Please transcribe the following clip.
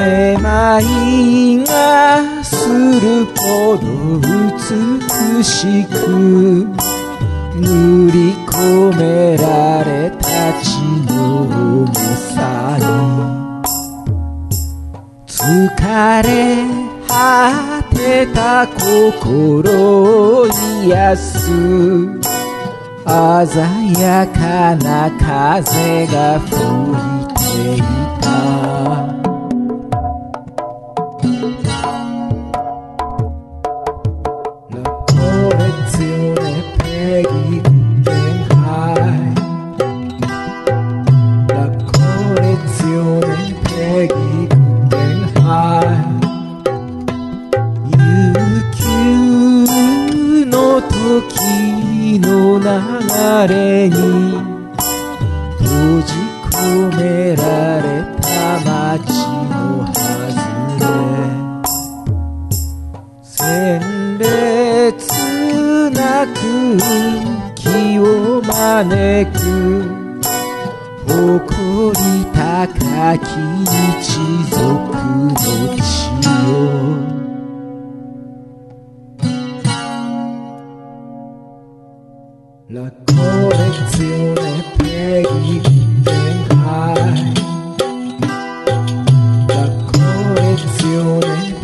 めまいがするほど美しく塗り込められた血の重さに。疲れ果てた心を癒す。鮮やかな風が吹く。時の流れに閉じ込められた街のはずれ鮮烈な空気を招く誇り高き一族の血を。La correzione per gli intendai, la correzione